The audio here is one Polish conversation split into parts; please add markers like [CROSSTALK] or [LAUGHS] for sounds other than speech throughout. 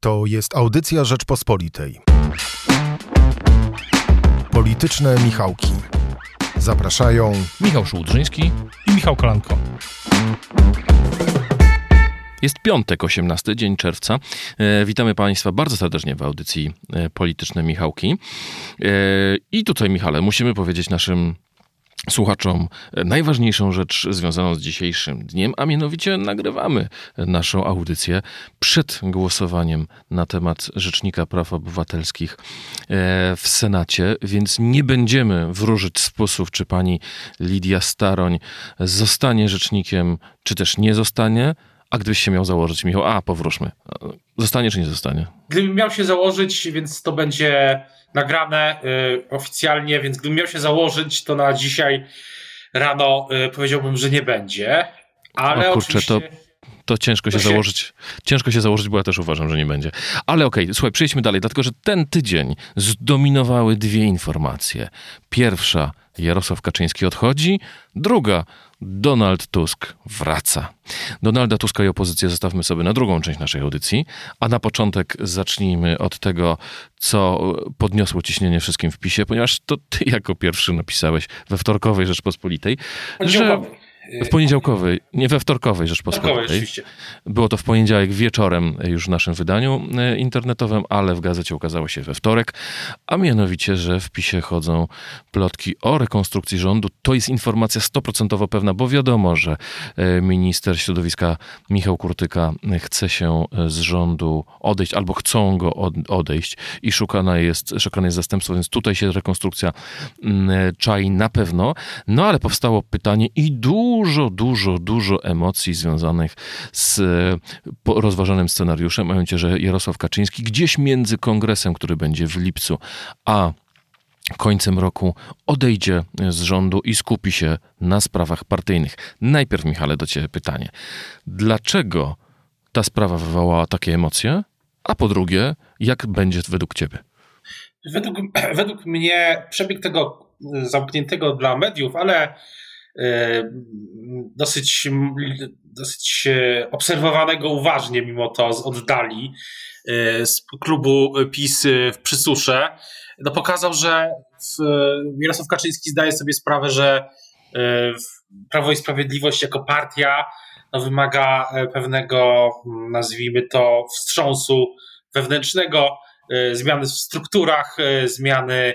To jest audycja Rzeczpospolitej. Polityczne Michałki. Zapraszają Michał Szułdrzyński i Michał Kolanko. Jest piątek, 18 dzień czerwca. E, witamy Państwa bardzo serdecznie w audycji e, Polityczne Michałki. E, I tutaj, Michale, musimy powiedzieć naszym słuchaczom najważniejszą rzecz związaną z dzisiejszym dniem, a mianowicie nagrywamy naszą audycję przed głosowaniem na temat Rzecznika Praw Obywatelskich e, w Senacie, więc nie będziemy wróżyć sposób, czy pani Lidia Staroń zostanie rzecznikiem, czy też nie zostanie. A gdybyś się miał założyć, Michał, a powróżmy. Zostanie czy nie zostanie? Gdybym miał się założyć, więc to będzie nagrane y, oficjalnie, więc gdybym miał się założyć, to na dzisiaj rano y, powiedziałbym, że nie będzie. Ale o kurczę, oczywiście... to to ciężko się, się, założyć. Ciężko się założyć, bo ja też uważam, że nie będzie. Ale okej, okay, słuchaj, przejdźmy dalej, dlatego że ten tydzień zdominowały dwie informacje. Pierwsza, Jarosław Kaczyński odchodzi, druga, Donald Tusk wraca. Donalda Tuska i opozycję zostawmy sobie na drugą część naszej audycji, a na początek zacznijmy od tego, co podniosło ciśnienie wszystkim w PiSie, ponieważ to ty jako pierwszy napisałeś we wtorkowej Rzeczpospolitej, że w poniedziałkowej, nie we wtorkowej Rzeczpospolitej. Było to w poniedziałek wieczorem już w naszym wydaniu e, internetowym, ale w gazecie ukazało się we wtorek, a mianowicie, że w PiSie chodzą plotki o rekonstrukcji rządu. To jest informacja stoprocentowo pewna, bo wiadomo, że e, minister środowiska Michał Kurtyka chce się e, z rządu odejść, albo chcą go odejść i szukane jest, szukane jest zastępstwo, więc tutaj się rekonstrukcja czai na pewno. No ale powstało pytanie i dużo dużo, dużo, dużo emocji związanych z rozważanym scenariuszem, a mianowicie, że Jarosław Kaczyński gdzieś między kongresem, który będzie w lipcu, a końcem roku odejdzie z rządu i skupi się na sprawach partyjnych. Najpierw, Michale, do Ciebie pytanie. Dlaczego ta sprawa wywołała takie emocje? A po drugie, jak będzie według Ciebie? Według, [CLEARS THROAT] według mnie przebieg tego zamkniętego dla mediów, ale E, dosyć, dosyć e, obserwowanego uważnie mimo to z oddali e, z klubu PiS w Przysusze, no pokazał, że Jarosław Kaczyński zdaje sobie sprawę, że Prawo i Sprawiedliwość jako partia no, wymaga pewnego, nazwijmy to, wstrząsu wewnętrznego, zmiany w strukturach, zmiany E,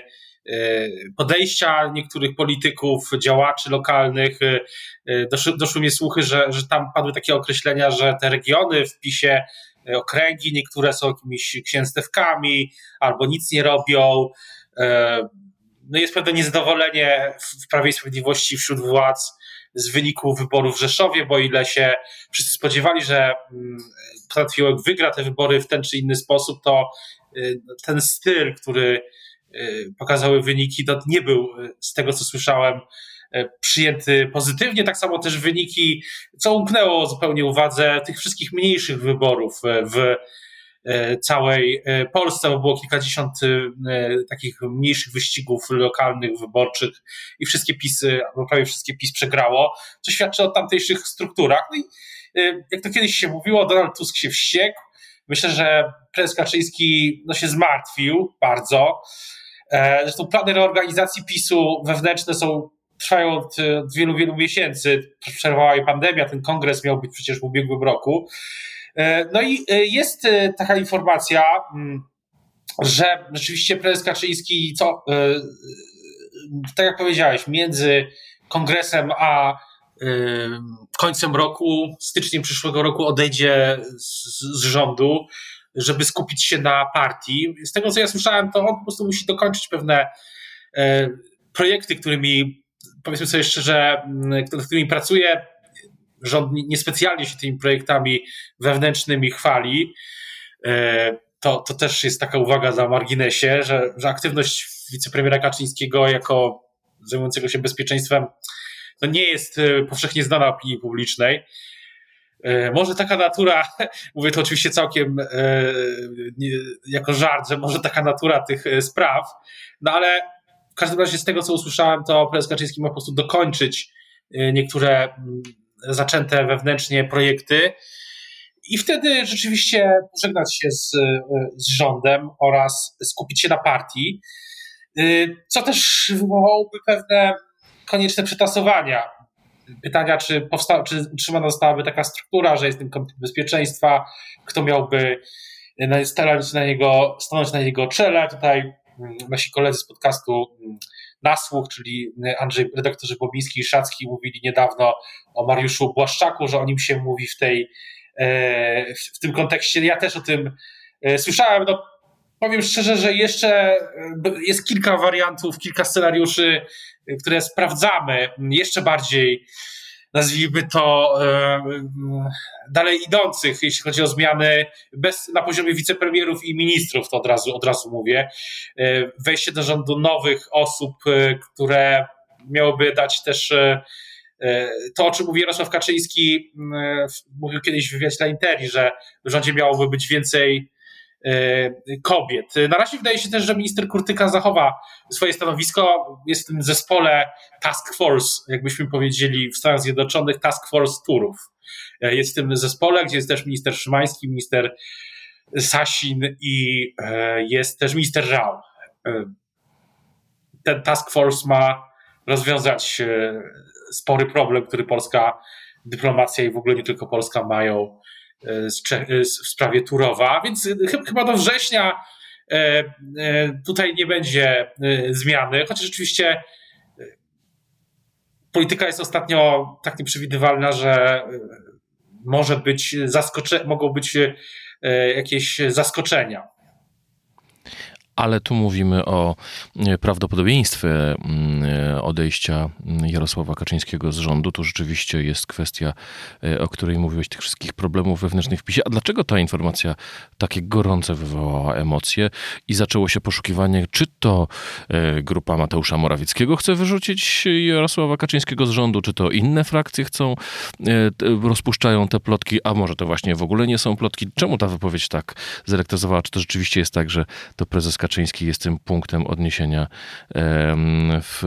podejścia niektórych polityków, działaczy lokalnych. E, e, doszły, doszły mnie słuchy, że, że tam padły takie określenia, że te regiony w PiSie, okręgi, niektóre są jakimiś księstewkami albo nic nie robią. No jest pewne niezadowolenie w Prawie i Sprawiedliwości wśród władz z wyniku wyborów w Rzeszowie, bo ile się wszyscy spodziewali, że Patryk wygra te wybory w ten czy inny sposób, to ten styl, który pokazały wyniki, to nie był y, z tego, co słyszałem, y, przyjęty pozytywnie. Tak samo też wyniki, co umknęło zupełnie uwadze tych wszystkich mniejszych wyborów w całej Polsce, bo było kilkadziesiąt takich mniejszych wyścigów lokalnych, wyborczych i wszystkie pisy, albo prawie wszystkie PiS przegrało, co świadczy o tamtejszych strukturach. No i jak to kiedyś się mówiło, Donald Tusk się wściekł. Myślę, że prezes Kaczyński no, się zmartwił bardzo. E, zresztą plany reorganizacji PiSu wewnętrzne są trwają od, od wielu, wielu miesięcy. Przerwała je pandemia, ten kongres miał być przecież w ubiegłym roku. E, no i e, jest taka informacja, mm, że rzeczywiście prezes Kaczyński, co, tak jak powiedziałeś, między kongresem a końcem roku, styczniem przyszłego roku odejdzie z, z rządu żeby skupić się na partii. Z tego, co ja słyszałem, to on po prostu musi dokończyć pewne e, projekty, którymi, powiedzmy sobie szczerze, nad którymi pracuje. Rząd niespecjalnie się tymi projektami wewnętrznymi chwali. E, to, to też jest taka uwaga za marginesie, że, że aktywność wicepremiera Kaczyńskiego jako zajmującego się bezpieczeństwem no nie jest e, powszechnie znana opinii publicznej. E, może taka natura, [LAUGHS] mówię to oczywiście całkiem e, jako żart, że może taka natura tych e, spraw, no ale w każdym razie z tego, co usłyszałem, to prezes Kaczyński ma po prostu dokończyć niektóre mm, zaczęte wewnętrznie projekty I wtedy rzeczywiście pożegnać się z, z rządem oraz skupić się na partii, co też wywołałoby pewne konieczne przetasowania. Pytania, czy, powsta- czy utrzymana zostałaby taka struktura, że jest tym komitet bezpieczeństwa, kto miałby stanąć na niego, stanąć na jego czele. Tutaj mm, nasi koledzy z podcastu mm, Nasłuch, czyli Andrzej, redaktorzy Bobiński i Szacki mówili niedawno o Mariuszu Błaszczaku, że o nim się mówi w tej, e, w tym kontekście. Ja też o tym e, słyszałem. No, powiem szczerze, że jeszcze e, jest kilka wariantów, kilka scenariuszy, które sprawdzamy jeszcze bardziej nazwijmy to, dalej idących, jeśli chodzi o zmiany bez, na poziomie wicepremierów i ministrów, to od razu, od razu mówię. E, wejście do rządu nowych osób, e, które miałoby dać też e, to, o czym mówi Jarosław Kaczyński, mówił kiedyś w wywiadzie dla Interi, że w rządzie miałoby być więcej kobiet. Na razie wydaje się też, że minister Kurtyka zachowa swoje stanowisko. Jest w tym zespole Task Force, jakbyśmy powiedzieli w Stanach Zjednoczonych, Task Force Turów. E, jest w tym zespole, gdzie jest też minister Szymański, minister Sasin i e, jest też minister Rao. E, ten task force ma rozwiązać spory problem, który polska dyplomacja i w ogóle nie tylko Polska mają w sprawie Turowa, więc chyba do września tutaj nie będzie zmiany, chociaż rzeczywiście polityka jest ostatnio tak nieprzewidywalna, że może być zaskocze, mogą być e, jakieś zaskoczenia ale tu mówimy o e, prawdopodobieństwie mm, e, odejścia mm, Jarosława Kaczyńskiego z rządu. Tu rzeczywiście jest kwestia, e, o której mówiłeś, tych wszystkich problemów wewnętrznych w PiSie. A dlaczego ta informacja takie gorące wywołała emocje i zaczęło się poszukiwanie, czy to grupa Mateusza Morawieckiego chce wyrzucić Jarosława Kaczyńskiego z rządu, czy to inne frakcje chcą, rozpuszczają te plotki, a może to właśnie w ogóle nie są plotki. Czemu ta wypowiedź tak zelektryzowała? Czy to rzeczywiście jest tak, że to prezes Kaczyński jest tym punktem odniesienia w,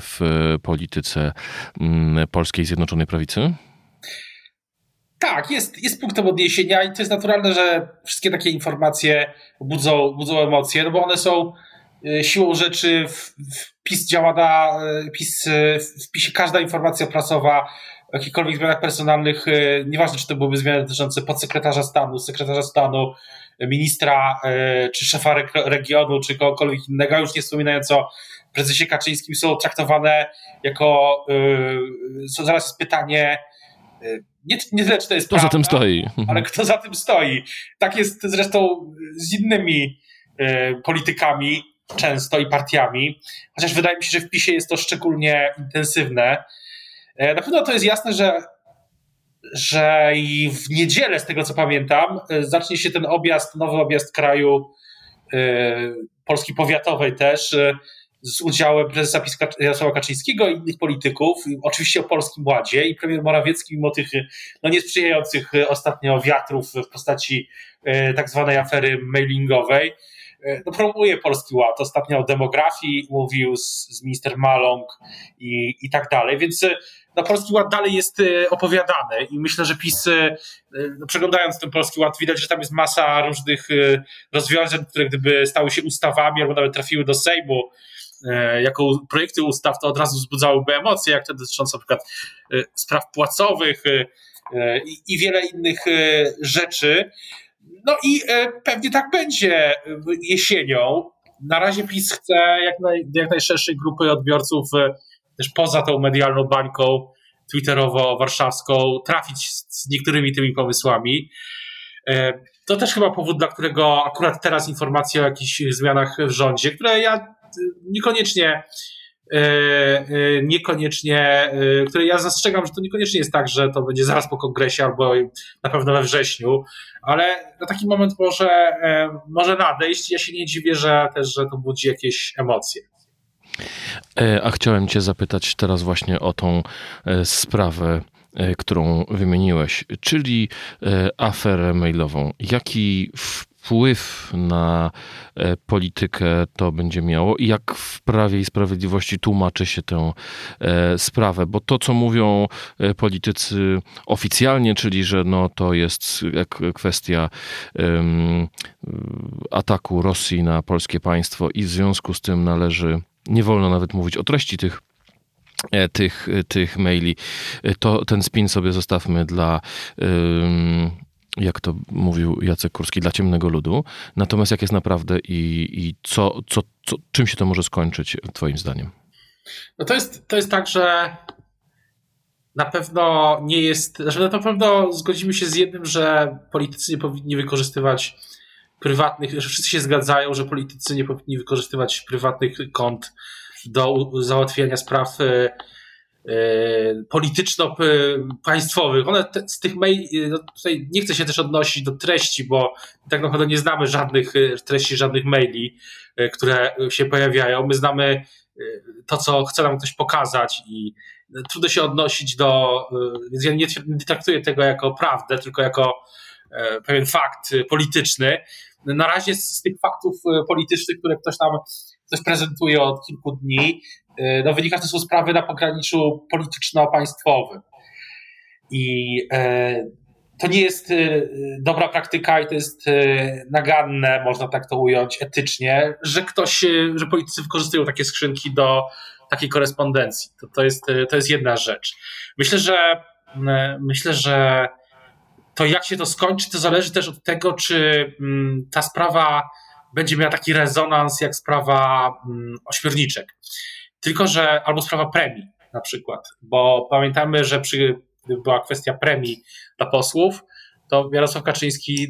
w polityce mm, polskiej Zjednoczonej Prawicy? Tak, jest, jest punktem odniesienia i to jest naturalne, że wszystkie takie informacje budzą, budzą emocje, no bo one są e, siłą rzeczy w, w PiS działa na e, PiS, e, w PiSie każda informacja prasowa o jakichkolwiek zmianach personalnych, nieważne czy to byłyby zmiany dotyczące podsekretarza stanu, sekretarza stanu, ministra e, czy szefa regionu, czy kogokolwiek innego, już nie wspominając o prezesie Kaczyńskim, są traktowane jako. E, zaraz jest pytanie. E, nie, nie tyle, czy to jest Kto prawda, za tym stoi? Ale kto za tym stoi? Tak jest zresztą z innymi politykami często i partiami, chociaż wydaje mi się, że w PiSie jest to szczególnie intensywne. Na pewno to jest jasne, że że i w niedzielę, z tego co pamiętam, e, zacznie się ten objazd, nowy objazd kraju y, Polski Powiatowej też, y, z udziałem prezesa PiS Jarosława Kaczyńskiego i innych polityków, oczywiście o Polskim Ładzie i premier Morawiecki mimo tych no, niesprzyjających ostatnio wiatrów w postaci y, tak zwanej afery mailingowej, no, promuje Polski Ład. Ostatnio o demografii mówił z, z minister Maląg i, i tak dalej, więc na Polski Ład dalej jest e, opowiadane i myślę, że PiS, e, no, przeglądając ten Polski Ład, widać, że tam jest masa różnych e, rozwiązań, które gdyby stały się ustawami albo nawet trafiły do Sejmu, jako projekty ustaw, to od razu wzbudzałyby emocje, jak te dotyczące na przykład spraw płacowych i, i wiele innych rzeczy. No i pewnie tak będzie jesienią. Na razie PiS chce jak, naj, jak najszerszej grupy odbiorców też poza tą medialną bańką twitterowo-warszawską trafić z niektórymi tymi pomysłami. E, to też chyba powód, dla którego akurat teraz informacje o jakichś zmianach w rządzie, które ja e, niekoniecznie e, niekoniecznie, które ja zastrzegam, że to niekoniecznie jest tak, że to będzie zaraz po kongresie albo na pewno we wrześniu, ale na taki moment może, może nadejść. Ja się nie dziwię, że też, że to budzi jakieś emocje. E, a chciałem Cię zapytać teraz właśnie o tą e, sprawę, e, którą wymieniłeś, czyli aferę mailową. Jaki wpływ na politykę to będzie miało i jak w Prawie i Sprawiedliwości tłumaczy się tę sprawę, bo to, co mówią politycy oficjalnie, czyli że no, to jest kwestia um, ataku Rosji na polskie państwo i w związku z tym należy, nie wolno nawet mówić o treści tych tych, tych maili, to ten spin sobie zostawmy dla jak to mówił Jacek Kurski, dla ciemnego ludu. Natomiast jak jest naprawdę i, i co, co, co, czym się to może skończyć, Twoim zdaniem? No to jest, to jest tak, że na pewno nie jest, że na pewno zgodzimy się z jednym, że politycy nie powinni wykorzystywać prywatnych, że wszyscy się zgadzają, że politycy nie powinni wykorzystywać prywatnych kont do załatwiania spraw e, E, polityczno-państwowych. One te, z tych maili, no tutaj nie chcę się też odnosić do treści, bo tak naprawdę nie znamy żadnych e, treści, żadnych maili, e, które się pojawiają. My znamy to, co chce nam ktoś pokazać i trudno się odnosić do, więc ja nie, nie traktuję tego jako prawdę, tylko jako pewien fakt polityczny. Na razie z tych faktów politycznych, które ktoś tam ktoś prezentuje od kilku dni, E, no, wynika, że to są sprawy na pograniczu polityczno-państwowym. I e, to nie jest e, dobra praktyka i to jest naganne, można tak to ująć, etycznie, że ktoś, że politycy wykorzystują takie skrzynki do takiej korespondencji. To, to, jest, to jest jedna rzecz. Myślę, że myślę, że to jak się to skończy, to zależy też od tego, czy mm, ta sprawa będzie miała taki rezonans jak sprawa mm, ośmiorniczek. Tylko, że albo sprawa premii na przykład, bo pamiętamy, że przy, gdy była kwestia premii dla posłów, to Jarosław Kaczyński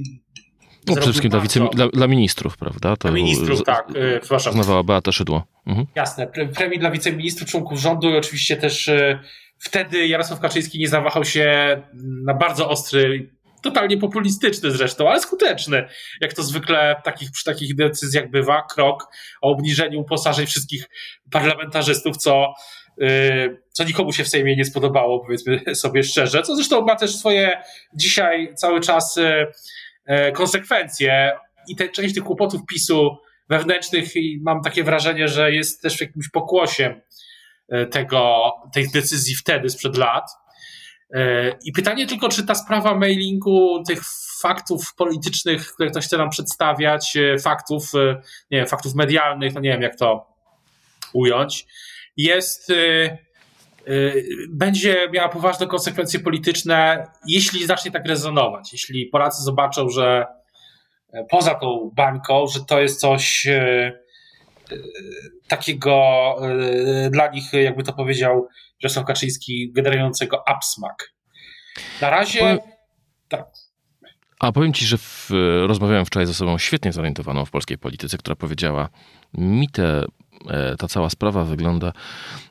no, przede wszystkim dla, wice, dla, dla, ministrów, prawda? To dla ministrów, z, tak. Yy, przepraszam. Znawała Beata Szydło. Mhm. Jasne. Premii dla wiceministrów, członków rządu i oczywiście też yy, wtedy Jarosław Kaczyński nie zawahał się na bardzo ostry totalnie populistyczny zresztą, ale skuteczny. Jak to zwykle takich, przy takich decyzjach bywa, krok o obniżeniu uposażeń wszystkich parlamentarzystów, co, yy, co nikomu się w Sejmie nie spodobało, powiedzmy [LAUGHS] sobie szczerze, co zresztą ma też swoje dzisiaj cały czas yy, konsekwencje i te, część tych kłopotów PiSu wewnętrznych i mam takie wrażenie, że jest też jakimś pokłosiem y, tego, tej decyzji wtedy, sprzed lat. E, I pytanie tylko, czy ta sprawa mailingu tych faktów politycznych, które ktoś chce nam przedstawiać, e, faktów, e, nie wiem, faktów medialnych, no nie wiem jak to ująć, jest, będzie miała poważne konsekwencje polityczne, jeśli zacznie tak rezonować. Jeśli Polacy zobaczą, że poza tą bańką, że to jest coś takiego dla nich, jakby to powiedział Jarosław Kaczyński, generującego absmak. Na razie. Powiem, tak. A powiem ci, że w, rozmawiałem wczoraj ze osobą świetnie zorientowaną w polskiej polityce, która powiedziała: Mi te, e, ta cała sprawa wygląda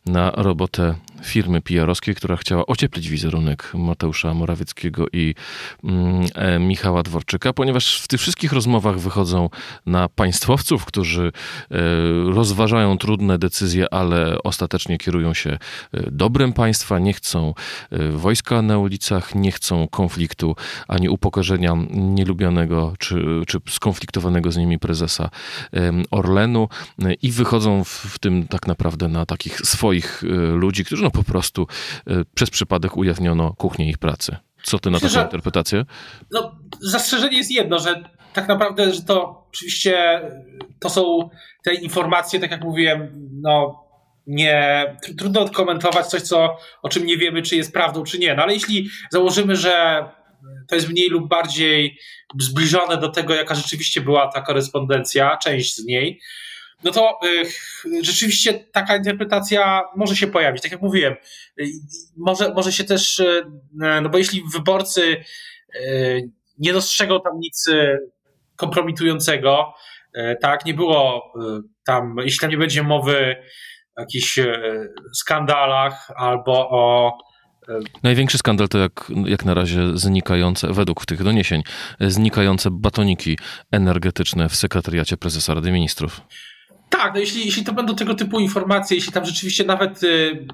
na robotę firmy PR-owskiej, która chciała ocieplić wizerunek Mateusza Morawieckiego i mm, e, Michała Dworczyka, ponieważ w tych wszystkich rozmowach wychodzą na państwowców, którzy e, rozważają trudne decyzje, ale ostatecznie kierują się e, dobrem państwa, nie chcą wojska na ulicach, nie chcą konfliktu ani upokorzenia nielubianego czy, czy skonfliktowanego z nimi prezesa Orlenu i wychodzą w, w tym tak naprawdę na takich swoich ludzi, którzy no po prostu e, przez przypadek ujawniono kuchnię ich pracy. Co ty na Myślę, taką interpretację? No, zastrzeżenie jest jedno, że tak naprawdę, że to oczywiście to są te informacje, tak jak mówiłem, no nie, trudno odkomentować coś, co, o czym nie wiemy, czy jest prawdą, czy nie. No ale jeśli założymy, że to jest mniej lub bardziej zbliżone do tego, jaka rzeczywiście była ta korespondencja, część z niej, no to y, rzeczywiście taka interpretacja może się pojawić. Tak jak mówiłem, y, może, może się też, y, no bo jeśli wyborcy nie dostrzegą tam nic kompromitującego, tak, nie było tam, jeśli tam nie będzie mowy o jakichś skandalach albo o Największy skandal to jak, jak na razie znikające, według tych doniesień, znikające batoniki energetyczne w sekretariacie prezesa Rady Ministrów. Tak, no jeśli, jeśli to będą tego typu informacje, jeśli tam rzeczywiście nawet y,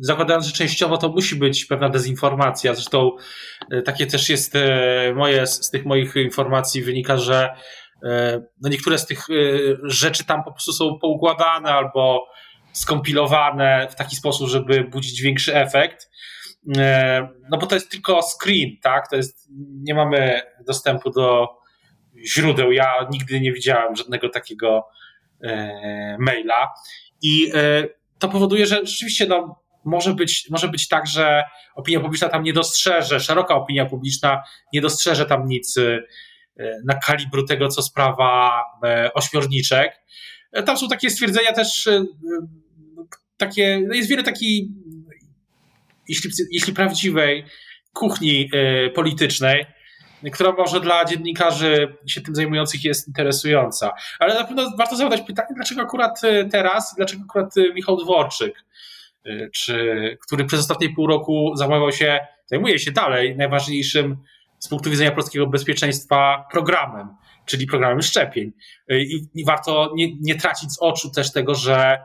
zakładając, że częściowo to musi być pewna dezinformacja. Zresztą takie też jest moje, z tych moich informacji wynika, że no niektóre z tych rzeczy tam po prostu są poukładane albo skompilowane w taki sposób, żeby budzić większy efekt. No bo to jest tylko screen, tak? To jest, nie mamy dostępu do źródeł. Ja nigdy nie widziałem żadnego takiego maila. I e, to powoduje, że rzeczywiście no, może, być, może być tak, że opinia publiczna tam nie dostrzeże, szeroka opinia publiczna nie dostrzeże tam nic e, na kalibru tego, co sprawa ośmiorniczek. Tam są takie stwierdzenia też, takie, no jest wiele takiej, jeśli, jeśli prawdziwej, kuchni politycznej, która może dla dziennikarzy się tym zajmujących jest interesująca. Ale na pewno warto zadać pytanie, dlaczego akurat y, teraz, dlaczego akurat y, Michał Dworczyk, y, czy, który przez ostatnie pół roku zajmował się, zajmuje się dalej najważniejszym z punktu widzenia polskiego bezpieczeństwa programem, czyli programem szczepień. I, i warto nie, nie tracić z oczu też tego, że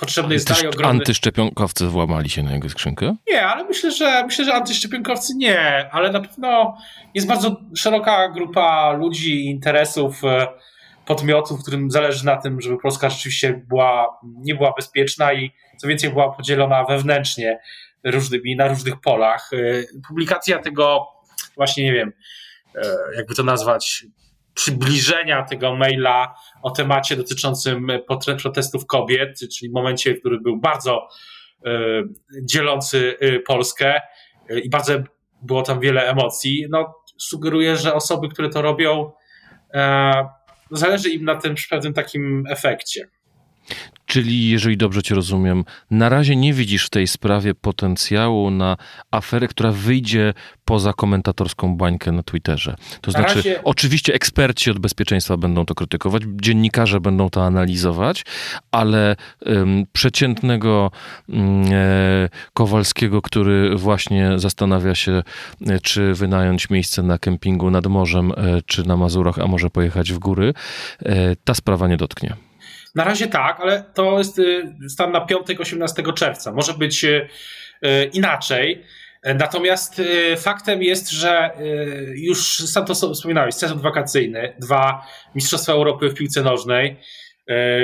potrzebny jest dalej ogromny... Antyszczepionkowcy włamali się na jego skrzynkę? Nie, ale myślę, że myślę, że antyszczepionkowcy nie, ale na pewno jest bardzo szeroka grupa ludzi interesów, e, podmiotów, którym zależy na tym, żeby Polska rzeczywiście była, nie była bezpieczna i co więcej była podzielona wewnętrznie różnymi, na różnych polach. E, publikacja tego właśnie, nie wiem, e, jakby to nazwać, przybliżenia tego maila o temacie dotyczącym protestów kobiet, czyli momencie, w którym był bardzo e, dzielący e, Polskę e, i bardzo było tam wiele emocji, no, sugeruje, że osoby, które to robią, zależy im na tym pewnym takim efekcie. Czyli, jeżeli dobrze Cię rozumiem, na razie nie widzisz w tej sprawie potencjału na aferę, która wyjdzie poza komentatorską bańkę na Twitterze. To na znaczy, razie... oczywiście eksperci od bezpieczeństwa będą to krytykować, dziennikarze będą to analizować, ale um, przeciętnego um, Kowalskiego, który właśnie zastanawia się, e, czy wynająć miejsce na kempingu nad morzem, e, czy na Mazurach, a może pojechać w góry, ta sprawa nie dotknie. Na razie tak, ale to jest y, stan na piątek 18 czerwca. Może być y, y, inaczej. Natomiast faktem jest, że już sam to wspominałeś, sezon wakacyjny, dwa Mistrzostwa Europy w piłce nożnej.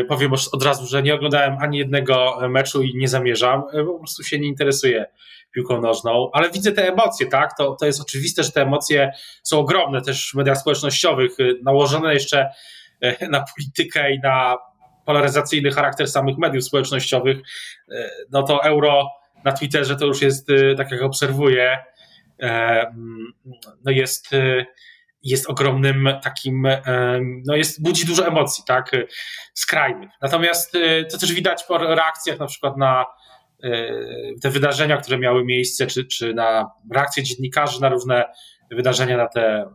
Powiem od razu, że nie oglądałem ani jednego meczu i nie zamierzam, po prostu się nie interesuję piłką nożną, ale widzę te emocje, tak? To, to jest oczywiste, że te emocje są ogromne też w mediach społecznościowych, nałożone jeszcze na politykę i na polaryzacyjny charakter samych mediów społecznościowych, e, no to euro na Twitterze to już jest, e, tak jak obserwuję, e, no jest, jest ogromnym takim, no jest, budzi dużo emocji, tak, skrajnych. Natomiast to też widać po reakcjach na przykład na te wydarzenia, które miały miejsce, czy, czy na reakcje dziennikarzy na różne wydarzenia, na te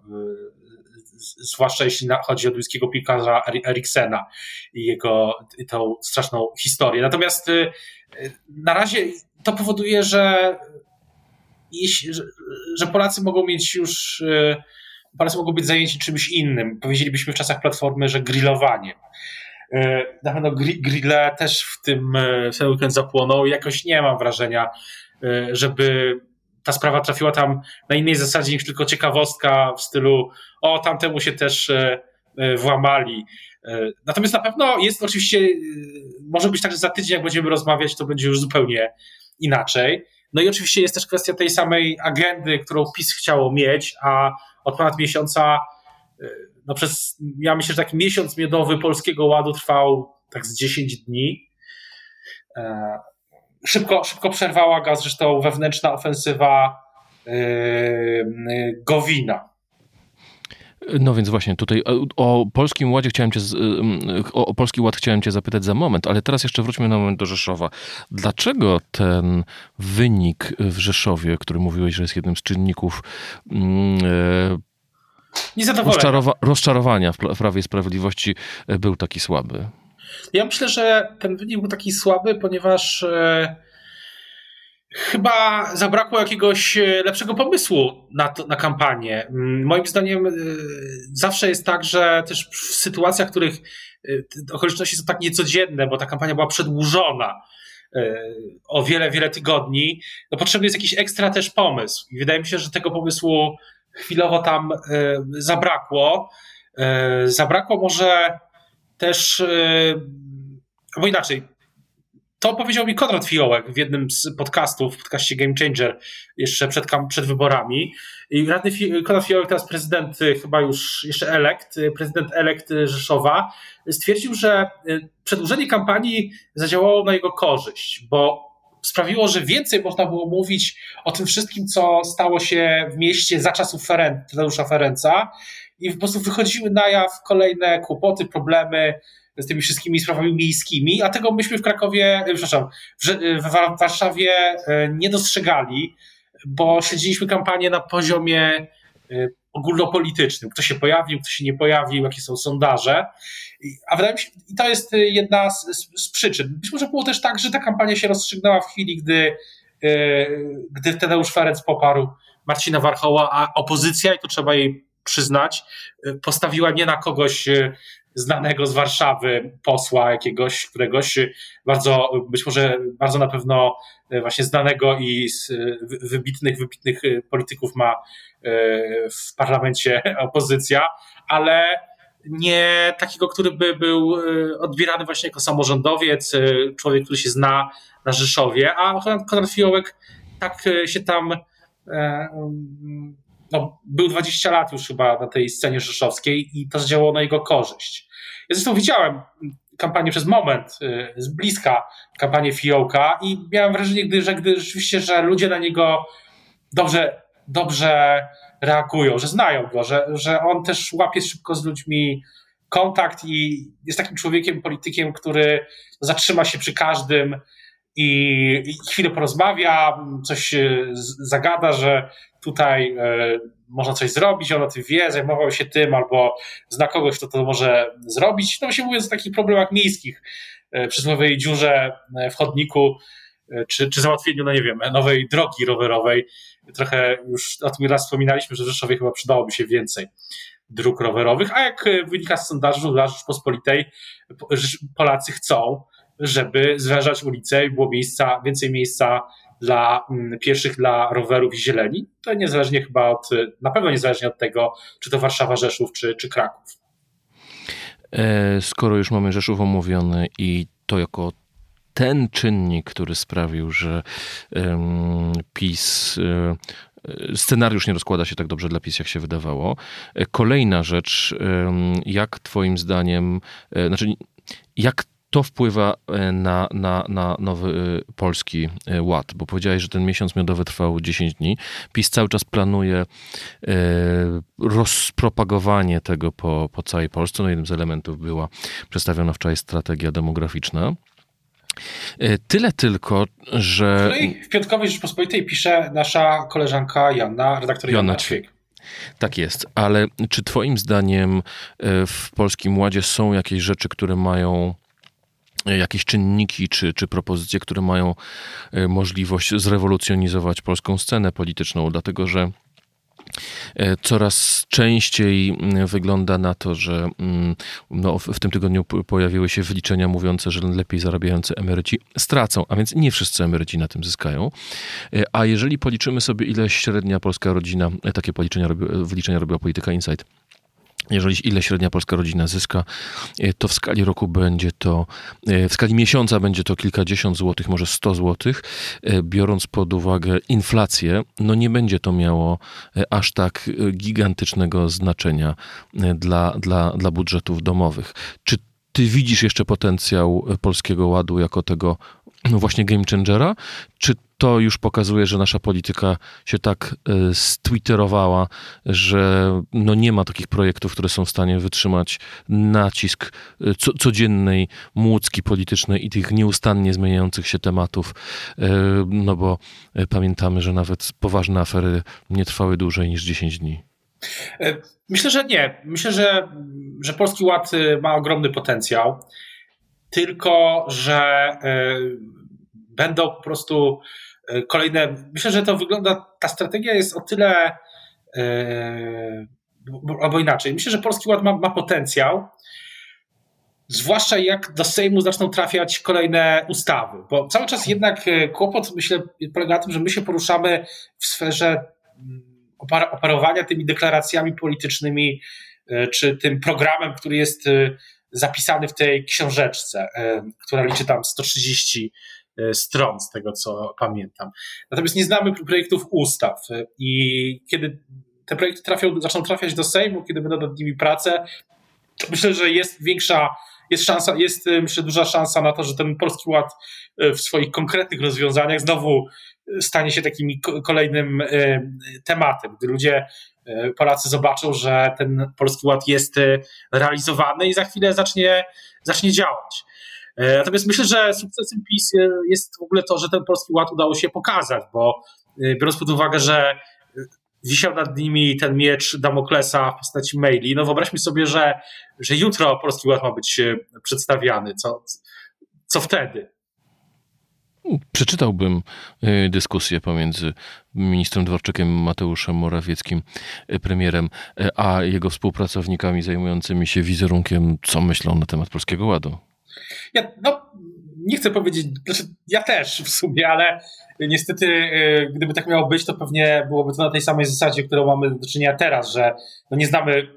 zwłaszcza jeśli chodzi o duńskiego piłkarza Eriksena i jego tą straszną historię. Natomiast y, y, na razie to powoduje, że, że, Polacy mogą mieć już y, Polacy mogą być zajęci czymś innym. Powiedzielibyśmy w czasach Platformy, że grillowaniem. Na pewno grille też w tym, ten weekend zapłoną i jakoś nie mam wrażenia, żeby ta sprawa trafiła tam na innej zasadzie niż tylko ciekawostka w stylu o, tamtemu się też e, e, włamali. E, natomiast na pewno jest oczywiście, może być tak, że za tydzień, jak będziemy rozmawiać, to będzie już zupełnie inaczej. No i oczywiście jest też kwestia tej samej agendy, którą PiS chciało mieć, a od ponad miesiąca, no przez, ja myślę, że taki miesiąc miodowy Polskiego Ładu trwał tak z 10 dni. Szybko, szybko przerwała go zresztą wewnętrzna ofensywa yy, Gowina. No więc właśnie tutaj o, o Polskim Ładzie chciałem cię, o, o, Polski Ład chciałem cię zapytać za moment, ale teraz jeszcze wróćmy na moment do Rzeszowa. Dlaczego ten wynik w Rzeszowie, który mówiłeś, że jest jednym z czynników e, rozczarowa rozczarowania w Prawie i Sprawiedliwości e, był taki słaby? Ja myślę, że ten wynik był taki słaby, ponieważ e, chyba zabrakło jakiegoś e, lepszego pomysłu na, to, na kampanię. Mm, moim zdaniem e, zawsze jest tak, że też w sytuacjach, w których okoliczności są tak niecodzienne, bo ta kampania była przedłużona, o wiele, wiele tygodni, no potrzebny jest jakiś ekstra też pomysł. I wydaje mi się, że tego pomysłu chwilowo tam zabrakło. Zabrakło może też, albo inaczej, to powiedział mi Konrad Fiołek w jednym z podcastów, w podcaście Game Changer, jeszcze przed, przed wyborami. I radny Konrad Fiołek, teraz prezydent, y, chyba już jeszcze elekt, y, prezydent elekt Rzeszowa, stwierdził, że y, przedłużenie kampanii zadziałało na jego korzyść, bo sprawiło, że więcej można było mówić o tym wszystkim, co stało się w mieście za czasów Feren, Tadeusza Ferenca i po prostu wychodziły na jaw kolejne kłopoty, problemy, z tymi wszystkimi sprawami miejskimi, a tego myśmy w Krakowie, e, przepraszam, w Warszawie e, nie dostrzegali, bo śledziliśmy kampanię na poziomie e, ogólnopolitycznym. Kto się pojawił, kto się nie pojawił, jakie są sondaże. A wydaje mi się, i to jest jedna z, z, z przyczyn. Być może było też tak, że ta kampania się rozstrzygnęła w chwili, gdy, gdy Tadeusz Ferenc poparł Marcina Warchoła, a opozycja, i to trzeba jej przyznać, postawiła nie na kogoś znanego z Warszawy posła jakiegoś, któregoś bardzo, być może bardzo na pewno e, właśnie znanego i wybitnych, wybitnych e, polityków ma e, w parlamencie [LAUGHS] opozycja, ale nie takiego, który by był odbierany właśnie jako samorządowiec, człowiek, który się zna na Rzeszowie, a Konrad Fiołek tak się tam no, był 20 lat już chyba na tej scenie rzeszowskiej i to zdziałało na jego korzyść. Ja zresztą widziałem kampanię przez moment y, z bliska, kampanię Fiołka i miałem wrażenie, gdy, że gdy rzeczywiście, że ludzie na niego dobrze, dobrze reagują, że znają go, że, że on też łapie szybko z ludźmi kontakt i jest takim człowiekiem, politykiem, który zatrzyma się przy każdym i, i chwilę porozmawia, coś zagada, że tutaj e, można coś zrobić, on o tym wie, zajmował się tym, albo zna kogoś, kto to może zrobić. No się mówiąc o takich problemach miejskich, e, przysłowiowej dziurze e, w chodniku, czy, czy załatwieniu, no nie wiem, nowej drogi rowerowej. Trochę już o tym raz wspominaliśmy, że w Rzeszowie chyba przydałoby się więcej dróg rowerowych, a jak wynika z sondażu dla Rzeczpospolitej, Polacy chcą, żeby zwężać ulice i było miejsca, więcej miejsca dla mm, pierwszych dla rowerów i zieleni. To niezależnie chyba od, na pewno niezależnie od tego, czy to Warszawa, Rzeszów, czy, czy Kraków. E, skoro już mamy Rzeszów omówiony i to jako ten czynnik, który sprawił, że PiS e, scenariusz nie rozkłada się tak dobrze dla PiS, jak się wydawało. E, kolejna rzecz, jak twoim zdaniem, znaczy jak to wpływa e, na, na, na nowy e, polski e, ład, bo powiedziałeś, że ten miesiąc miodowy trwał 10 dni. PiS cały czas planuje rozpropagowanie tego po, po całej Polsce. No jednym z elementów była przedstawiona wczoraj strategia demograficzna. Tyle tylko, że. No w Piątkowej Rzeczpospolitej pisze nasza koleżanka Janna, redaktor Janna Ćwiek. Tak jest, ale czy Twoim zdaniem w Polskim Ładzie są jakieś rzeczy, które mają jakieś czynniki czy, czy propozycje, które mają e, możliwość zrewolucjonizować polską scenę polityczną, dlatego że e, Coraz częściej wygląda na to, że no, w tym tygodniu pojawiły się wyliczenia mówiące, że lepiej zarabiający emeryci stracą, a więc nie wszyscy emeryci na tym zyskają. A jeżeli policzymy sobie, ile średnia polska rodzina, takie policzenia, wyliczenia robiła Polityka Insight, jeżeli ile średnia polska rodzina zyska, e, to w skali roku będzie to, e, w skali miesiąca będzie to kilkadziesiąt złotych, może sto złotych. E, biorąc pod uwagę inflację, no nie będzie to miało aż tak gigantycznego znaczenia dla, dla, dla budżetów domowych. Czy ty widzisz jeszcze potencjał Polskiego Ładu jako tego no właśnie game changera? Czy to już pokazuje, że nasza polityka się tak e, stwitterowała, że no nie ma takich projektów, które są w stanie wytrzymać nacisk e, co, codziennej młódzki politycznej i tych nieustannie zmieniających się tematów, e, no bo pamiętamy, że nawet poważne afery nie trwały dłużej niż 10 dni. Myślę, że nie. Myślę, że, że Polski Ład ma ogromny potencjał, tylko że będą po prostu kolejne. Myślę, że to wygląda, ta strategia jest o tyle, e, albo inaczej. Myślę, że Polski Ład ma, ma potencjał. zwłaszcza jak do Sejmu zaczną trafiać kolejne ustawy, bo cały czas jednak kłopot, myślę, polega na tym, że my się poruszamy w sferze mm, operowania tymi deklaracjami politycznymi, czy tym programem, który jest zapisany w tej książeczce, która liczy tam 130 E, stron, z tego co pamiętam. Natomiast nie znamy projektów ustaw i kiedy te projekty trafią, zaczną trafiać do Sejmu, kiedy będą nad nimi prace, myślę, że jest większa, jest szansa, jest e, myślę duża szansa na to, że ten Polski Ład e, w swoich konkretnych rozwiązaniach znowu stanie się takim kolejnym tematem, gdy ludzie, Polacy zobaczą, że ten Polski Ład jest realizowany i za chwilę zacznie, zacznie działać. E, natomiast myślę, że sukcesem PiS e, jest w ogóle to, że ten Polski Ład udało się pokazać, bo e, biorąc pod uwagę, że wisiał nad nimi ten miecz Damoklesa w postaci maili, no wyobraźmy sobie, że, że jutro Polski Ład ma być przedstawiany. Co, co wtedy? Przeczytałbym dyskusję pomiędzy ministrem Dworczykiem Mateuszem Morawieckim, premierem, a jego współpracownikami zajmującymi się wizerunkiem, co myślą na temat Polskiego Ładu. Ja, no, nie chcę powiedzieć, znaczy ja też w sumie, ale niestety, y, gdyby tak miało być, to pewnie byłoby to na tej samej zasadzie, którą mamy do czynienia teraz, że no nie znamy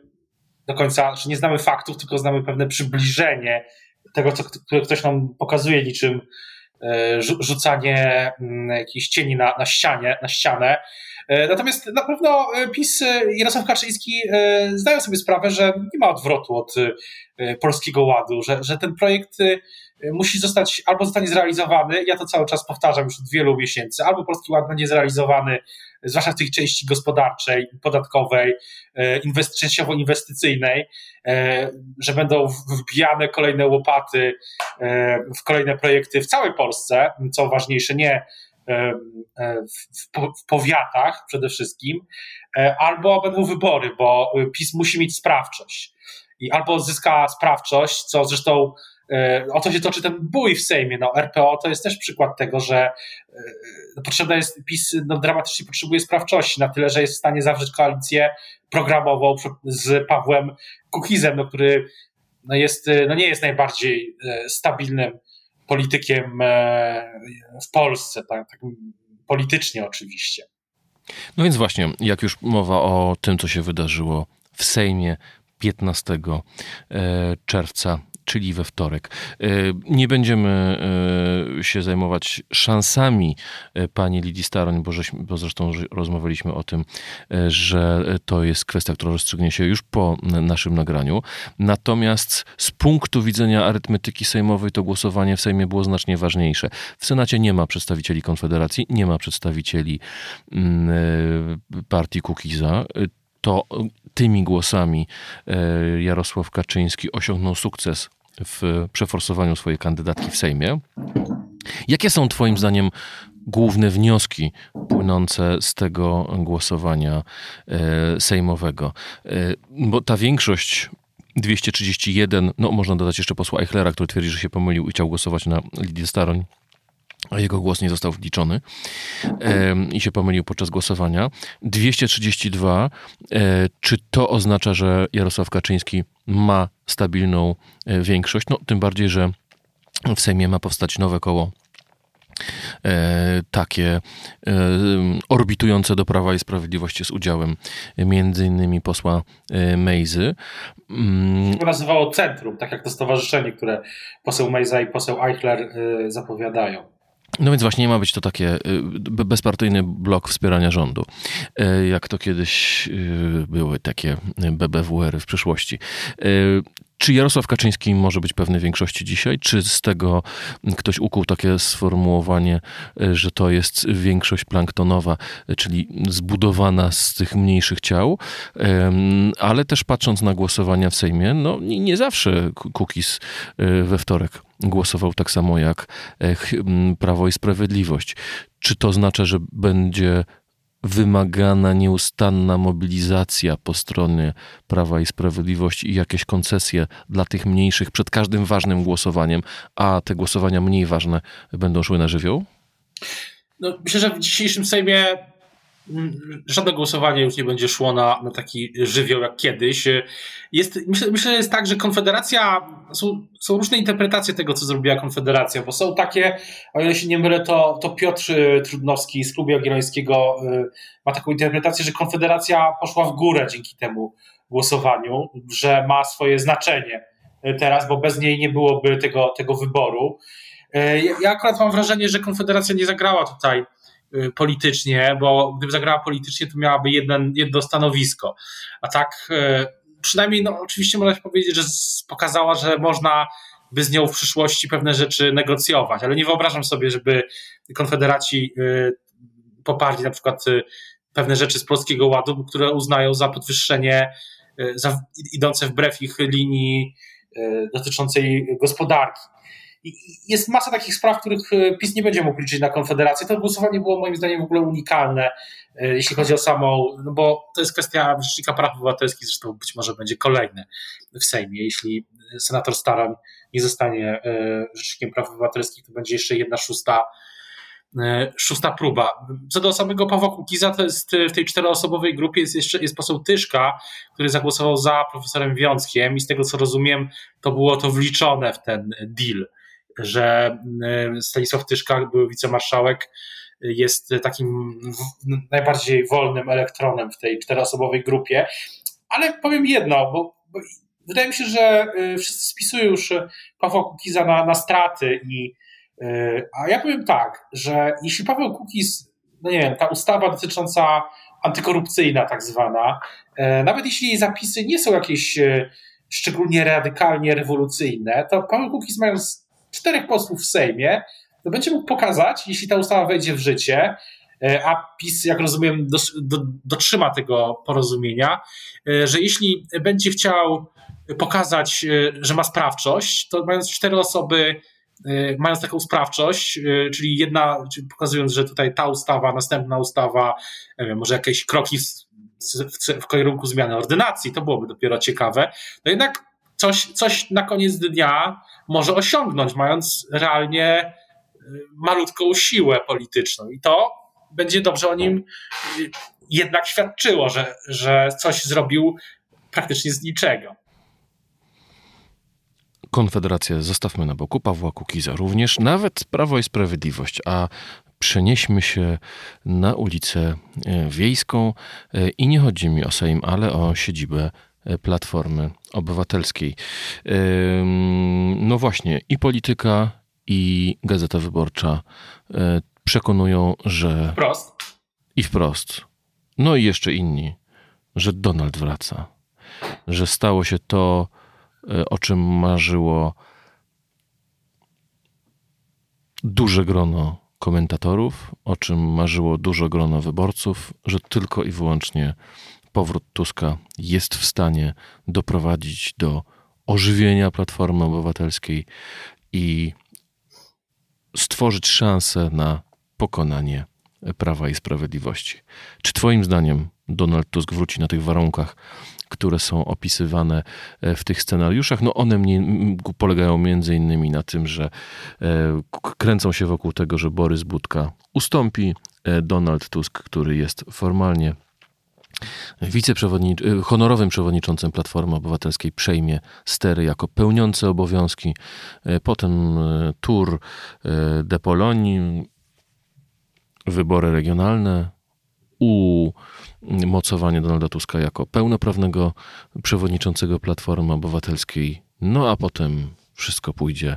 do końca, że nie znamy faktów, tylko znamy pewne przybliżenie tego, co które ktoś nam pokazuje, niczym y, rzucanie mm, jakichś cieni na, na, ścianie, na ścianę. Y, natomiast na pewno PiS i Jarosław Kaczyński zdają sobie sprawę, że nie ma odwrotu od E, Polskiego Ładu, że, że ten projekt e, musi zostać albo zostanie zrealizowany, ja to cały czas powtarzam już od wielu miesięcy, albo Polski Ład będzie zrealizowany, zwłaszcza w tej części gospodarczej, podatkowej, e, częściowo-inwestycyjnej, że będą wbijane kolejne łopaty w kolejne projekty w całej Polsce, co ważniejsze, nie w, powiatach przede wszystkim, albo będą wybory, bo PiS musi mieć sprawczość i albo zyska sprawczość, co zresztą e, o to się toczy ten bój w Sejmie. No, RPO to jest też przykład tego, że e, potrzebna jest, PiS no, dramatycznie potrzebuje sprawczości na tyle, że jest w stanie zawrzeć koalicję programową z Pawłem Kukizem, no, który no, jest, e, no, nie jest najbardziej stabilnym politykiem w Polsce, tak, tak politycznie oczywiście. No więc właśnie, jak już mowa o tym, co się wydarzyło w Sejmie 15 e, czerwca czyli we wtorek. E, nie będziemy e, się zajmować szansami pani Lidii Staroń, bo, żeśmy, bo zresztą rozmawialiśmy o tym, że to jest kwestia, która rozstrzygnie się już po naszym nagraniu. Natomiast z punktu widzenia arytmetyki sejmowej to głosowanie w Sejmie było znacznie ważniejsze. W Senacie nie ma przedstawicieli Konfederacji, nie ma przedstawicieli mm, partii Kukiza to tymi głosami e, Jarosław Kaczyński osiągnął sukces w przeforsowaniu swojej kandydatki w Sejmie. Jakie są Twoim zdaniem główne wnioski płynące z tego głosowania e, sejmowego? E, bo ta większość 231, no można dodać jeszcze posła Eichlera, który twierdzi, że się pomylił i chciał głosować na Lidię Staroń a jego głos nie został wliczony i się pomylił podczas głosowania. 232. E, czy to oznacza, że Jarosław Kaczyński ma stabilną e, większość? No, tym bardziej, że w Sejmie ma powstać nowe koło E, takie e, orbitujące do Prawa i Sprawiedliwości z udziałem między innymi posła e, Mejzy. Mm. To nazywało Centrum, tak jak to stowarzyszenie, które poseł Mejza i poseł Eichler zapowiadają. No więc właśnie nie ma być to takie y, bezpartyjny blok wspierania rządu, y, jak to kiedyś y, były takie BBWR-y w przyszłości. Czy Jarosław Kaczyński może być pewny większości dzisiaj? Czy z tego ktoś ukuł takie sformułowanie, że to jest większość planktonowa, czyli zbudowana z tych mniejszych ciał? Ale też patrząc na głosowania w Sejmie, no nie zawsze Kukiz we wtorek głosował tak samo jak e, Prawo i Sprawiedliwość. Czy to oznacza, że będzie wymagana nieustanna mobilizacja po stronie Prawa i Sprawiedliwości i jakieś koncesje dla tych mniejszych przed każdym ważnym głosowaniem, a te głosowania mniej ważne będą szły na żywioł? No, myślę, że w dzisiejszym Sejmie żadne głosowanie już nie będzie szło na, na taki żywioł jak kiedyś. Jest, myślę, myślę, że jest tak, że Konfederacja, są, są różne interpretacje tego, co zrobiła Konfederacja, bo są takie, o ile się nie mylę, to, to Piotr Trudnowski z Klubu Jagiellońskiego y, ma taką interpretację, że Konfederacja poszła w górę dzięki temu głosowaniu, że ma swoje znaczenie teraz, bo bez niej nie byłoby tego, tego wyboru. Y, ja akurat mam wrażenie, że Konfederacja nie zagrała tutaj Y, politycznie, bo gdyby zagrała politycznie, to miałaby jeden, jedno stanowisko. A tak y, przynajmniej, no oczywiście można powiedzieć, że pokazała, że można by z nią w przyszłości pewne rzeczy negocjować, ale nie wyobrażam sobie, żeby konfederaci y, poparli na przykład pewne rzeczy z Polskiego Ładu, które uznają za podwyższenie, za idące wbrew ich linii dotyczącej gospodarki jest masa takich spraw, których e, PiS nie będzie mógł liczyć na Konfederację. To głosowanie było moim zdaniem w ogóle unikalne, e, jeśli chodzi o samą, no bo to jest kwestia Rzecznika Praw Obywatelskich, zresztą być może będzie kolejne w Sejmie. Jeśli senator Staran nie zostanie e, Rzecznikiem Praw Obywatelskich, to będzie jeszcze jedna szósta szósta próba. Co do samego Pawła Kukiza, to jest w tej czteroosobowej grupie jest jeszcze jest poseł Tyszka, który zagłosował za profesorem Wiąckiem i z tego co rozumiem, to było to wliczone w ten deal że y, Stanisław Tyszka, był wicemarszałek, jest takim najbardziej wolnym elektronem w tej czteroosobowej grupie. Ale powiem jedno, bo, bo wydaje mi się, że y, wszyscy spisują już Pawła Kukiza na, na straty i y, a ja powiem tak, że jeśli Paweł Kukiz, no nie wiem, ta ustawa dotycząca antykorupcyjna tak zwana, nawet jeśli jej zapisy nie są jakieś szczególnie radykalnie rewolucyjne, to Paweł Kukiz mając czterech posłów w Sejmie, to będzie mógł pokazać, jeśli ta ustawa wejdzie w życie, e, a PiS, jak rozumiem, do, do, dotrzyma tego porozumienia, e, że jeśli będzie chciał pokazać, e, że ma sprawczość, to mając cztery osoby, mając taką sprawczość, czyli jedna, czyli pokazując, że tutaj ta ustawa, następna ustawa, wiem, może jakieś kroki w, w, w kierunku zmiany ordynacji, to byłoby dopiero ciekawe, to jednak coś, coś na koniec dnia może osiągnąć, mając realnie y, malutką siłę polityczną. I to będzie dobrze o nim y, jednak świadczyło, że, że coś zrobił praktycznie z niczego. Konfederację zostawmy na boku, Pawła Kukiza również, nawet Prawo i Sprawiedliwość, a przenieśmy się na ulicę y, Wiejską i nie chodzi mi o Sejm, ale o siedzibę Platformy Obywatelskiej. No właśnie, i polityka, i Gazeta Wyborcza e, przekonują, że. Wprost. I wprost. No i jeszcze inni, że Donald wraca. Że stało się to, e, o czym marzyło duże grono komentatorów, o czym marzyło duże grono wyborców, że tylko i wyłącznie powrót Tuska jest w stanie doprowadzić do ożywienia Platformy Obywatelskiej i stworzyć szansę na pokonanie Prawa i Sprawiedliwości. Czy Twoim zdaniem Donald Tusk wróci na tych warunkach, które są opisywane e, w tych scenariuszach? No one mnie, polegają między innymi na tym, że e, kręcą się wokół tego, że Borys Budka ustąpi, e, Donald Tusk, który jest formalnie Wiceprzewodnicz- y, honorowym przewodniczącym Platformy Obywatelskiej przejmie stery jako pełniący obowiązki. Y, potem y, tur de Polonii, wybory regionalne, umocowanie Donalda Tuska jako pełnoprawnego przewodniczącego Platformy Obywatelskiej. No a potem wszystko pójdzie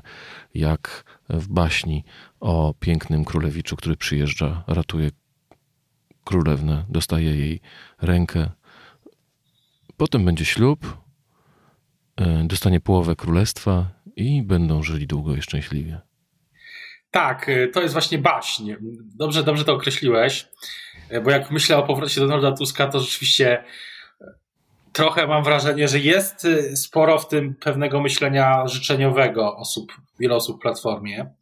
jak w baśni o pięknym królewiczu, który przyjeżdża, ratuje królewnę, dostaje jej rękę. Potem będzie ślub, e, dostanie połowę królestwa i będą żyli długo i szczęśliwie. Tak, e, to jest właśnie baśń. Dobrze, dobrze to określiłeś, e, bo jak myślę o powrocie Donalda Tuska, to rzeczywiście trochę mam wrażenie, że jest sporo w tym pewnego myślenia życzeniowego osób, wiele osób w Platformie.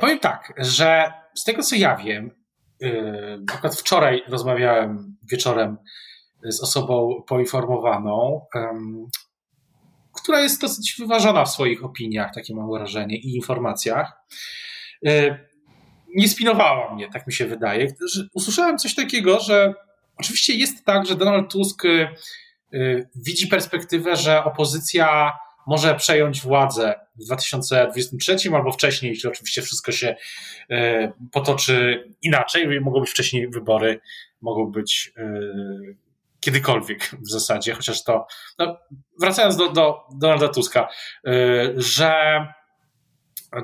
Powiem tak, że z tego co ja wiem, Yy, przykład wczoraj rozmawiałem wieczorem z osobą poinformowaną, która jest dosyć wyważona w swoich opiniach, takie mam wrażenie, i informacjach. Yy, nie spinowała mnie, tak mi się wydaje. Usłyszałem coś takiego, że oczywiście jest tak, że Donald Tusk widzi perspektywę, że opozycja może przejąć władzę w 2023 albo wcześniej, jeśli oczywiście wszystko się e, potoczy inaczej. Mogą być wcześniej wybory, mogą być e, kiedykolwiek w zasadzie, chociaż to, no, wracając do, do Donalda Tuska, e, że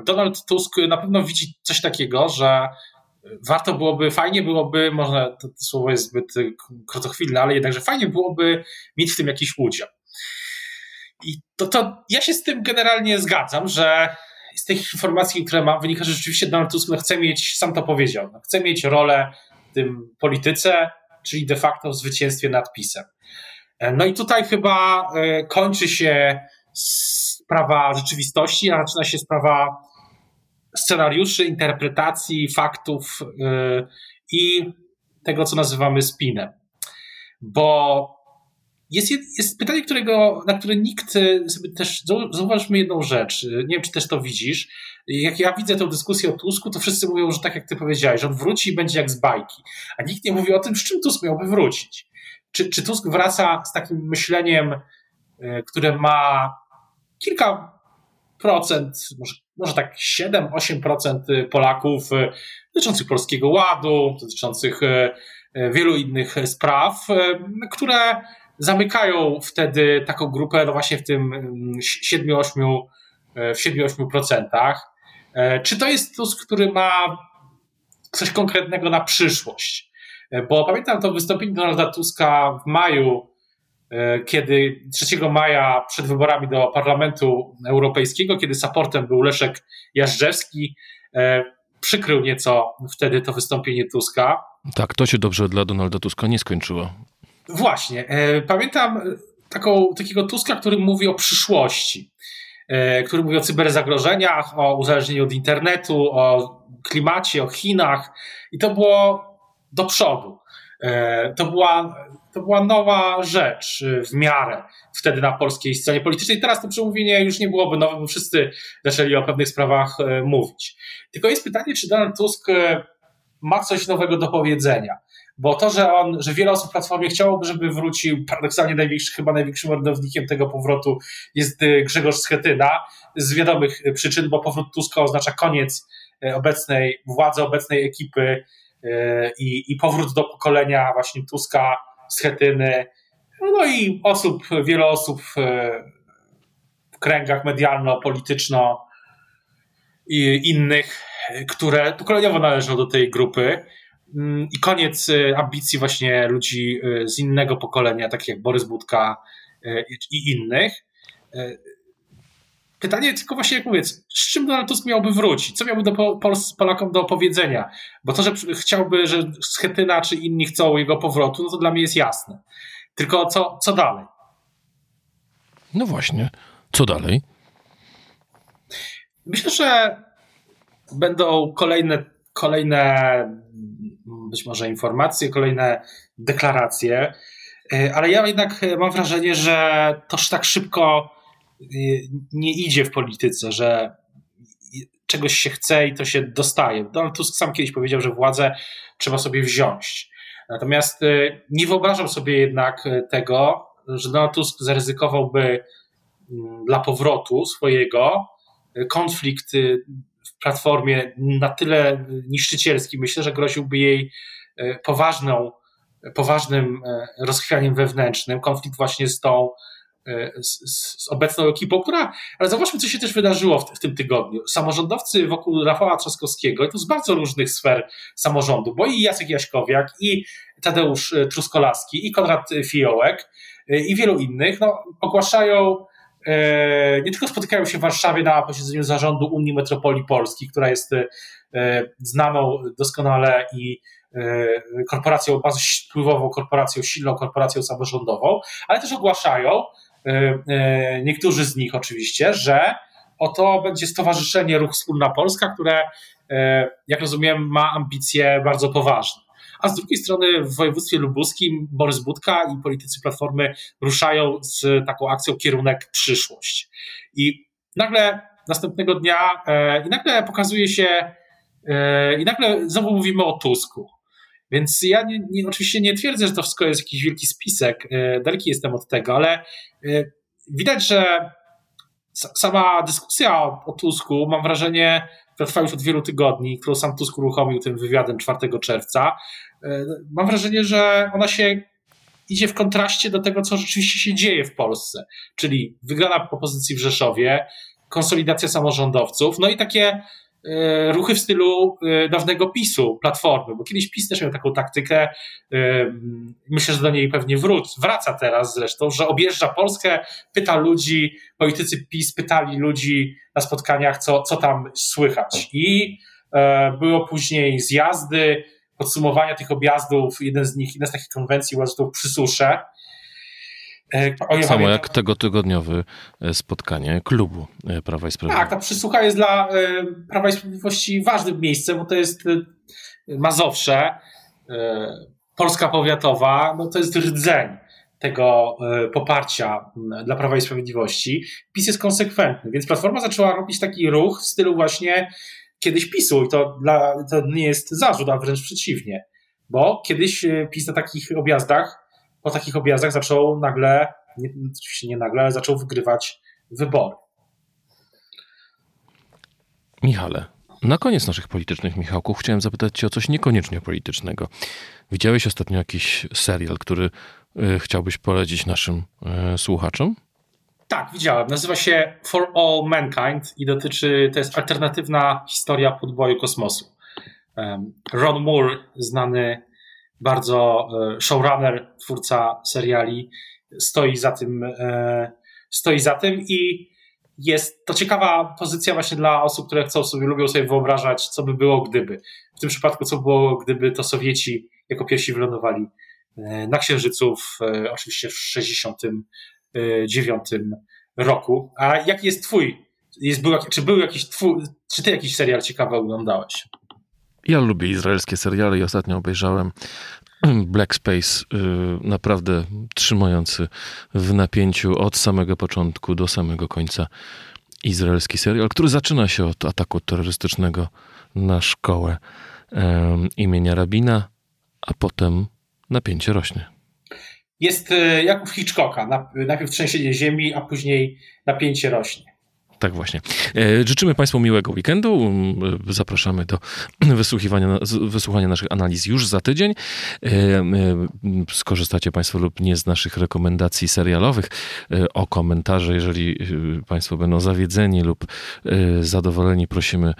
Donald Tusk na pewno widzi coś takiego, że warto byłoby, fajnie byłoby, może to, to słowo jest zbyt krótkochwilne, ale jednakże fajnie byłoby mieć w tym jakiś udział. I to, to ja się z tym generalnie zgadzam, że z tych informacji, które mam, wynika, że rzeczywiście Donald Tusk no, chce mieć, sam to powiedział, no, chce mieć rolę w tym polityce, czyli de facto w zwycięstwie nad PiSem. No i tutaj chyba e, kończy się sprawa rzeczywistości, a zaczyna się sprawa scenariuszy, interpretacji, faktów e, i tego, co nazywamy spinem. Bo jest, jest pytanie, którego, na które nikt e, sobie też. Zauważmy jedną rzecz. Nie wiem, czy też to widzisz. Jak ja widzę tę dyskusję o Tusku, to wszyscy mówią, że tak jak ty powiedziałeś, że on wróci i będzie jak z bajki. A nikt nie mówi o tym, z czym Tusk miałby wrócić. Czy, czy Tusk wraca z takim myśleniem, e, które ma kilka procent, może, może tak 7-8% Polaków e, dotyczących polskiego ładu, dotyczących wielu innych spraw, które zamykają wtedy taką grupę no właśnie w tym 7-8%. E, w 7-8%. E, czy to jest Tusk, który ma coś konkretnego na przyszłość? E, bo pamiętam to wystąpienie Donalda Tuska w maju, kiedy 3 maja przed wyborami do Parlamentu Europejskiego, kiedy supportem był Leszek Jażdżewski, przykrył nieco wtedy to wystąpienie Tuska. Tak, to się dobrze dla Donalda Tuska nie skończyło. Właśnie. E, pamiętam taką, takiego Tuska, który mówi o przyszłości, e, który mówi o cyberzagrożeniach, o uzależnieniu od internetu, o klimacie, o Chinach i to było do przodu. E, to była, to była nowa rzecz w miarę wtedy na polskiej scenie politycznej. Teraz to przemówienie już nie byłoby nowe, bo wszyscy zaczęli o pewnych sprawach mówić. Tylko jest pytanie, czy Donald Tusk ma coś nowego do powiedzenia bo to, że on, że wiele osób w Platformie chciałoby, żeby wrócił, paradoksalnie największy, chyba największym orędownikiem tego powrotu jest y, Grzegorz Schetyna, z wiadomych y, przyczyn, bo powrót Tuska oznacza koniec y, obecnej władzy, obecnej ekipy i, i powrót do pokolenia właśnie Tuska, Schetyny, no i osób, wiele osób w kręgach medialno-polityczno i innych, które pokoleniowo należą do tej grupy. Mm, I koniec y, ambicji właśnie ludzi y, z innego pokolenia, takich jak Borys Budka y, i innych. Pytanie tylko właśnie, jak mówię, z czym Donald Tusk miałby wrócić? Co miałby do Pols Polakom do opowiedzenia? Bo to, że chciałby, że Schetyna czy inni chcą jego powrotu, no to dla mnie jest jasne. Tylko co, co dalej? No właśnie, co dalej? Myślę, że będą kolejne, kolejne być może informacje, kolejne deklaracje, e, ale ja jednak e, mam wrażenie, że toż tak szybko e, nie idzie w polityce, że czegoś się chce i to się dostaje. Donald Tusk sam kiedyś powiedział, że władzę trzeba sobie wziąć. Natomiast nie wyobrażam sobie jednak tego, że Donald Tusk zaryzykowałby mm, dla powrotu swojego konflikt platformie na tyle niszczycielski, myślę, że groziłby jej e, poważną, poważnym e, rozchwianiem wewnętrznym, konflikt właśnie z tą e, z, z, obecną ekipą, która, ale zobaczmy, co się też wydarzyło w, w, tym tygodniu. Samorządowcy wokół Rafała Trzaskowskiego, i to z bardzo różnych sfer samorządu, bo i Jacek Jaśkowiak, i Tadeusz Truskolaski, i Konrad Fiołek, i wielu innych, no, ogłaszają nie tylko spotykają się w Warszawie na posiedzeniu zarządu Unii Metropolii Polski, która jest e, znaną doskonale i e, korporacją bardzo wpływową, korporacją silną, korporacją samorządową, ale też ogłaszają, niektórzy z nich oczywiście, że oto będzie Stowarzyszenie Ruch Wspólna Polska, które, jak rozumiem, ma ambicje bardzo poważne a z drugiej strony w województwie lubuskim Borys Budka i politycy Platformy ruszają z taką akcją kierunek przyszłość. I nagle następnego dnia e, i nagle pokazuje się i nagle znowu mówimy o Tusku. Więc ja nie, nie, oczywiście nie twierdzę, że to wszystko jest jakiś wielki spisek, daleki jestem od tego, ale widać, że sama dyskusja o, o Tusku, mam wrażenie, która trwa już od wielu tygodni, którą sam Tusk uruchomił tym wywiadem 4 czerwca, mam wrażenie, że ona się idzie w kontraście do tego, co rzeczywiście się dzieje w Polsce, czyli wygrana propozycji w Rzeszowie, konsolidacja samorządowców, no i takie e, ruchy w stylu e, dawnego PiSu, Platformy, bo kiedyś PiS też miał taką taktykę, e, myślę, że do niej pewnie wróć, wraca teraz zresztą, że objeżdża Polskę, pyta ludzi, politycy PiS pytali ludzi na spotkaniach, co, co tam słychać i było później zjazdy, podsumowania tych objazdów, jeden z nich, jedna z takich konwencji była zresztą przy susze. E, samo jak tego tygodniowe spotkanie klubu e, Prawa i Sprawiedliwości. Tak, ta przysłucha jest dla e, Prawa i Sprawiedliwości ważnym miejscem, bo to jest Mazowsze, Polska Powiatowa, no to jest rdzeń tego poparcia dla Prawa i Sprawiedliwości. PiS jest konsekwentny, więc Platforma zaczęła robić taki ruch w stylu właśnie kiedyś PiSu i to, dla, to nie jest zarzut, a wręcz przeciwnie, bo kiedyś e, PiS na takich objazdach, po takich objazdach zaczął nagle, nie, oczywiście nie nagle, ale zaczął wygrywać wybory. Michale, na koniec naszych politycznych Michałków chciałem zapytać Cię o coś niekoniecznie politycznego. Widziałeś ostatnio jakiś serial, który y, chciałbyś polecić naszym y, słuchaczom? Tak, widziałem. Nazywa się For All Mankind i dotyczy, to jest alternatywna historia podboju kosmosu. Ron Moore, znany bardzo e, showrunner, twórca seriali, stoi za tym, e, stoi za tym i jest to ciekawa pozycja właśnie dla osób, które chcą sobie, lubią sobie wyobrażać, co by było gdyby. W tym przypadku, co było gdyby to Sowieci jako pierwsi wylądowali e, na Księżycu, w, oczywiście w 60 2009 roku. A jaki jest twój? Jest, był, czy był jakiś twój, czy ty jakiś serial ciekawy oglądałeś? Ja lubię izraelskie seriale i ostatnio obejrzałem [CLEARS THROAT] Black Space, y, naprawdę trzymający w napięciu od samego początku do samego końca izraelski serial, który zaczyna się od ataku terrorystycznego na szkołę imienia Rabina, a potem napięcie rośnie jest e, jak u Hitchcocka. Najpierw trzęsienie ziemi, a później napięcie rośnie. Tak właśnie. E, życzymy Państwu miłego weekendu. Mm, zapraszamy do [CLEARS THROAT] wysłuchiwania, wysłuchania naszych analiz już za tydzień. E, skorzystacie Państwo lub nie z naszych rekomendacji serialowych. O komentarze, jeżeli Państwo będą zawiedzeni lub zadowoleni, prosimy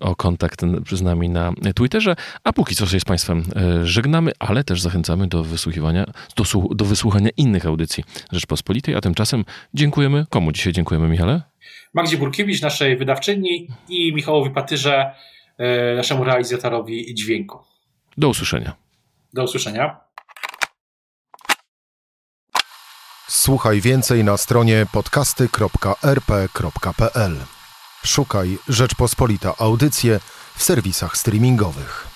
o kontakt z nami na Twitterze. A póki co się z Państwem żegnamy, ale też zachęcamy do wysłuchiwania, do, do wysłuchania innych audycji Rzeczpospolitej. A tymczasem dziękujemy. Komu dzisiaj dziękujemy, Michale? Magdzie Burkiewicz, naszej wydawczyni i Michałowi Patyrze, e, naszemu realizatorowi dźwięku. Do usłyszenia. Do usłyszenia. Słuchaj więcej na stronie podcasty.rp.pl. Szukaj Rzeczpospolita Audycje w serwisach streamingowych.